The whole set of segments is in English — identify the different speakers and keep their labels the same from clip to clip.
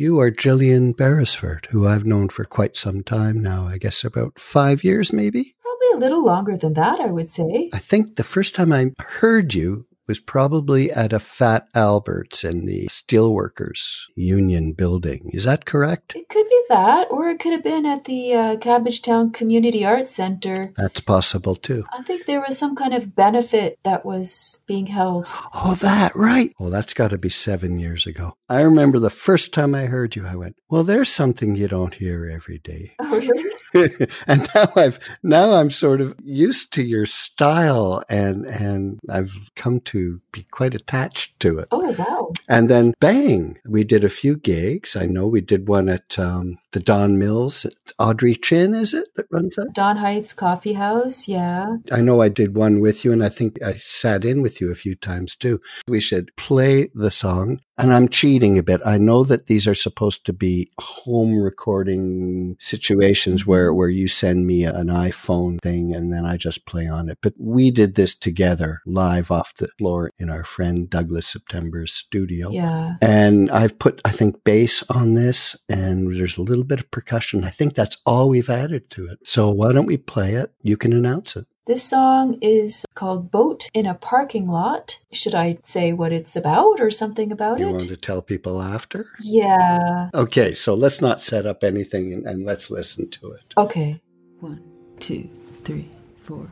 Speaker 1: you are Gillian Beresford, who I've known for quite some time now. I guess about five years, maybe.
Speaker 2: Probably a little longer than that, I would say.
Speaker 1: I think the first time I heard you was probably at a Fat Albert's in the Steelworkers Union building. Is that correct?
Speaker 2: It could be that, or it could have been at the uh, Cabbagetown Community Arts Center.
Speaker 1: That's possible too.
Speaker 2: I think there was some kind of benefit that was being held.
Speaker 1: Oh, that, right. Well, that's got to be seven years ago. I remember the first time I heard you, I went, well, there's something you don't hear every day.
Speaker 2: Oh, really?
Speaker 1: and now I've now I'm sort of used to your style and and I've come to be quite attached to it.
Speaker 2: Oh wow.
Speaker 1: And then bang, we did a few gigs. I know we did one at um, the Don Mills. Audrey Chin, is it that runs that?
Speaker 2: Don Heights Coffee House, yeah.
Speaker 1: I know I did one with you, and I think I sat in with you a few times too. We should play the song. And I'm cheating a bit. I know that these are supposed to be home recording situations where, mm-hmm. where you send me an iPhone thing and then I just play on it. But we did this together live off the floor in our friend Douglas September's studio.
Speaker 2: Yeah.
Speaker 1: And I've put, I think, bass on this and there's a little bit of percussion. I think that's all we've added to it. So why don't we play it? You can announce it.
Speaker 2: This song is called Boat in a Parking Lot. Should I say what it's about or something about
Speaker 1: You
Speaker 2: it?
Speaker 1: want to tell people after?
Speaker 2: Yeah.
Speaker 1: Okay, so let's not set up anything and, and let's listen to it.
Speaker 2: Okay. One, two, three, four.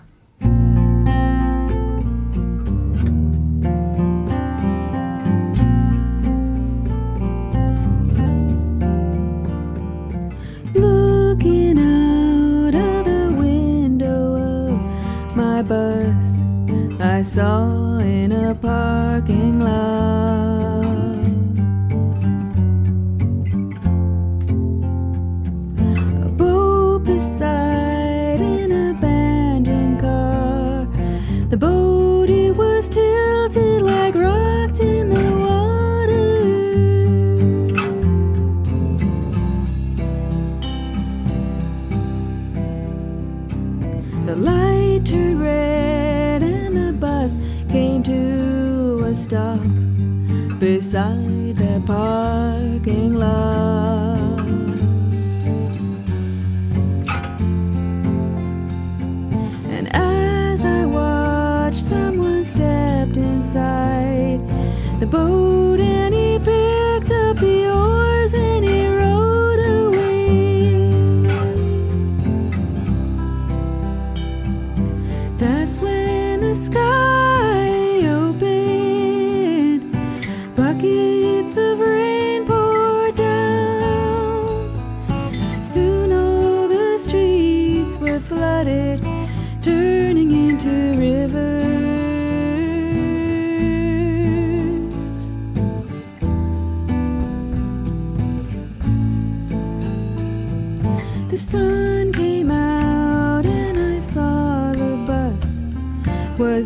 Speaker 3: Bus, I saw in a parking lot as I watched, someone stepped inside the boat and he picked up the oars and he rowed away. That's when the sky opened, buckets of rain poured down. Soon all the streets were flooded,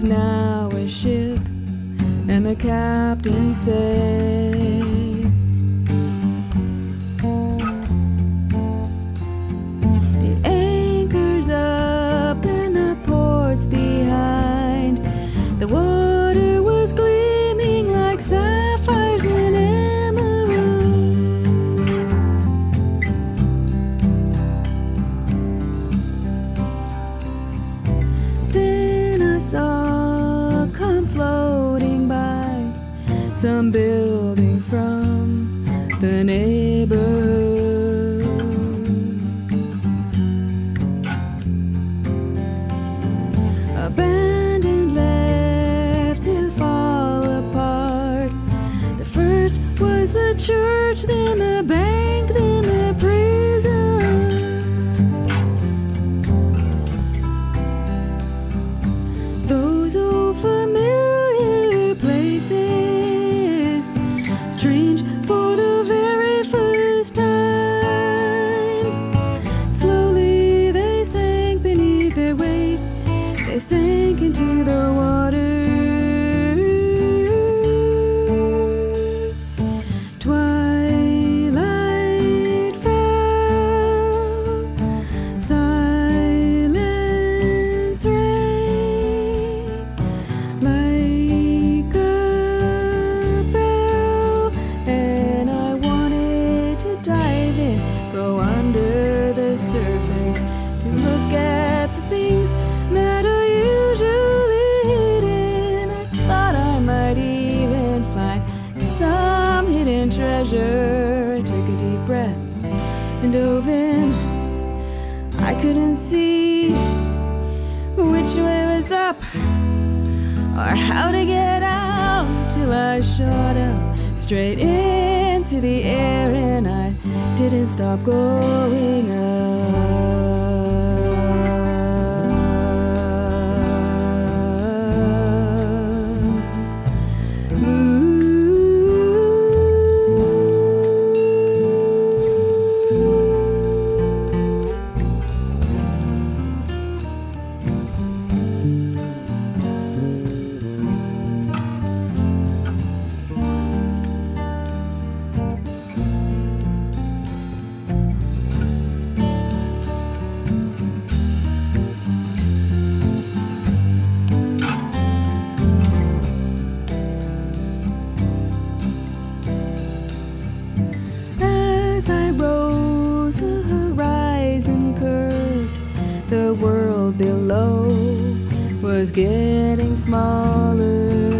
Speaker 3: now a ship, and the captain said, treasure. I took a deep breath and dove in. I couldn't see which way was up or how to get out till I shot up straight into the air and I didn't stop going below was getting smaller.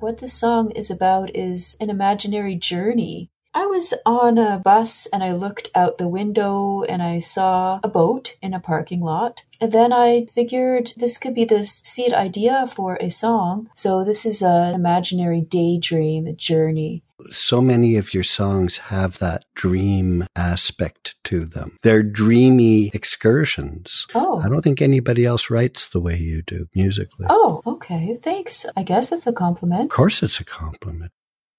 Speaker 2: What the song is about is an imaginary journey. I was on a bus and I looked out the window and I saw a boat in a parking lot. And then I figured this could be the seed idea for a song. So this is an imaginary daydream, journey.
Speaker 1: So many of your songs have that dream aspect to them. They're dreamy excursions.
Speaker 2: Oh.
Speaker 1: I don't think anybody else writes the way you do musically.
Speaker 2: Oh, okay. Thanks. I guess that's a compliment.
Speaker 1: Of course, it's a compliment.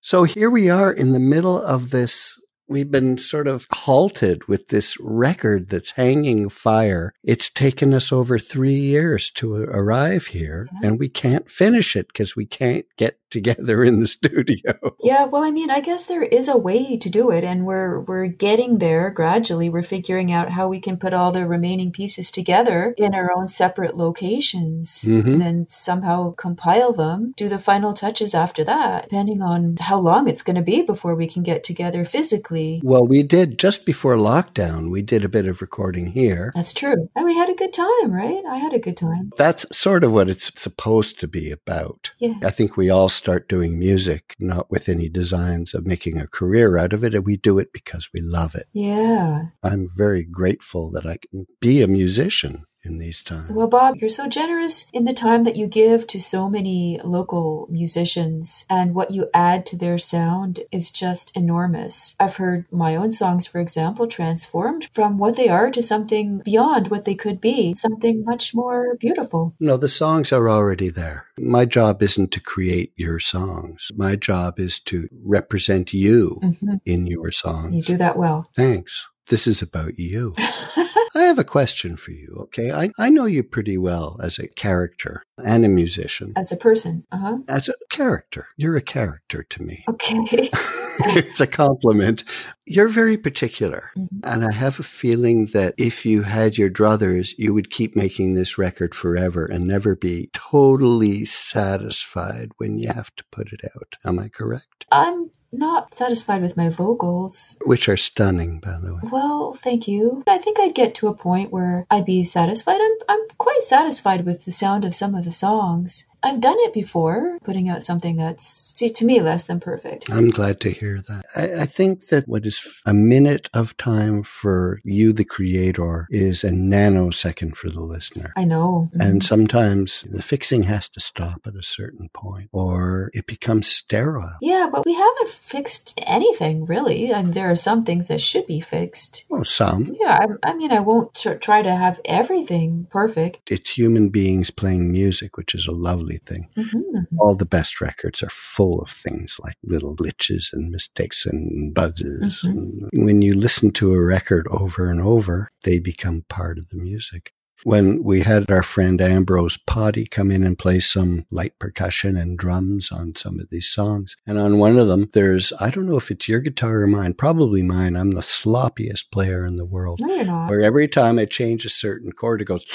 Speaker 1: So here we are in the middle of this. We've been sort of halted with this record that's hanging fire. It's taken us over three years to arrive here,
Speaker 2: Yeah.
Speaker 1: and we can't finish it because we can't get together in the studio.
Speaker 2: Yeah, well, I mean, I guess there is a way to do it, and we're we're getting there gradually. We're figuring out how we can put all the remaining pieces together in our own separate locations,
Speaker 1: Mhm.
Speaker 2: and then somehow compile them. Do the final touches after that, depending on how long it's going to be before we can get together physically.
Speaker 1: Well, we did just before lockdown, we did a bit of recording here.
Speaker 2: That's true, and we had a good time, right? I had a good time.
Speaker 1: That's sort of what it's supposed to be about.
Speaker 2: Yeah.
Speaker 1: I think we all start doing music not with any designs of making a career out of it, and we do it because we love it.
Speaker 2: Yeah.
Speaker 1: I'm very grateful that I can be a musician in these times.
Speaker 2: Well, Bob, you're so generous in the time that you give to so many local musicians, and what you add to their sound is just enormous. I've heard my own songs, for example, transformed from what they are to something beyond what they could be, something much more beautiful.
Speaker 1: No, the songs are already there. My job isn't to create your songs. My job is to represent you
Speaker 2: Mhm.
Speaker 1: in your songs.
Speaker 2: You do that well.
Speaker 1: Thanks. This is about you. I have a question for you, okay? I, I know you pretty well as a character and a musician.
Speaker 2: As a person. Uh huh.
Speaker 1: As a character, you're a character to me.
Speaker 2: Okay.
Speaker 1: it's a compliment. You're very particular.
Speaker 2: Mhm.
Speaker 1: And I have a feeling that if you had your druthers, you would keep making this record forever and never be totally satisfied when you have to put it out. Am I correct?
Speaker 2: I'm not satisfied with my vocals.
Speaker 1: Which are stunning, by the way.
Speaker 2: Well, thank you. I think I'd get to a point where I'd be satisfied. I'm, I'm quite satisfied with the sound of some of the songs. I've done it before, putting out something that's, see, to me, less than perfect.
Speaker 1: I'm glad to hear that. I, I, think that what is a minute of time for you, the creator, is a nanosecond for the listener.
Speaker 2: I know.
Speaker 1: Mm-hmm. And sometimes the fixing has to stop at a certain point or it becomes sterile.
Speaker 2: Yeah, but we haven't fixed anything really. And there are some things that should be fixed.
Speaker 1: Oh, some.
Speaker 2: Yeah, I, I mean, I won't try to have everything perfect.
Speaker 1: It's human beings playing music, which is a lovely thing. Mm-hmm. All the best records are full of things like little glitches and mistakes and buzzes. Mm-hmm. And when you listen to a record over and over, they become part of the music when we had our friend Ambrose Potty come in and play some light percussion and drums on some of these songs. And on one of them, there's, I don't know if it's your guitar or mine, probably mine. I'm the sloppiest player in the world.
Speaker 2: No, you're not.
Speaker 1: Where every time I change a certain chord, it goes,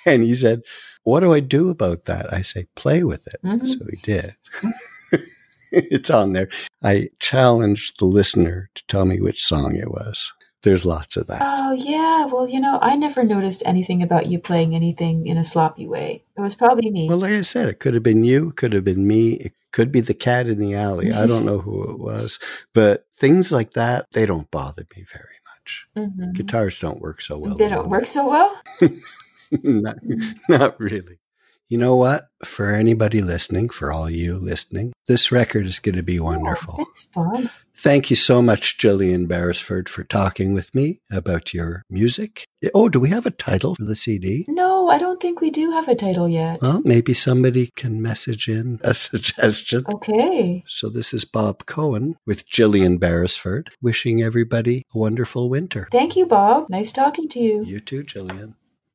Speaker 1: and he said, what do I do about that? I say, play with it. Mm-hmm. So he did. it's on there. I challenged the listener to tell me which song it was. There's lots of that.
Speaker 2: Oh, yeah. Well, you know, I never noticed anything about you playing anything in a sloppy way. It was probably me.
Speaker 1: Well, like I said, it could have been you, could have been me, it could be the cat in the alley. I don't know who it was. But things like that, they don't bother me very much. Mm-hmm. Guitars don't work so well.
Speaker 2: They don't work so well?
Speaker 1: not, not really. You know what? For anybody listening, for all you listening, this record is going to be wonderful.
Speaker 2: Oh, thanks, Bob.
Speaker 1: Thank you so much, Gillian Beresford, for talking with me about your music. Oh, do we have a title for the CD?
Speaker 2: No, I don't think we do have a title yet.
Speaker 1: Well, maybe somebody can message in a suggestion.
Speaker 2: Okay.
Speaker 1: So this is Bob Cohen with Gillian Beresford, wishing everybody a wonderful winter.
Speaker 2: Thank you, Bob. Nice talking to you.
Speaker 1: You too, Gillian.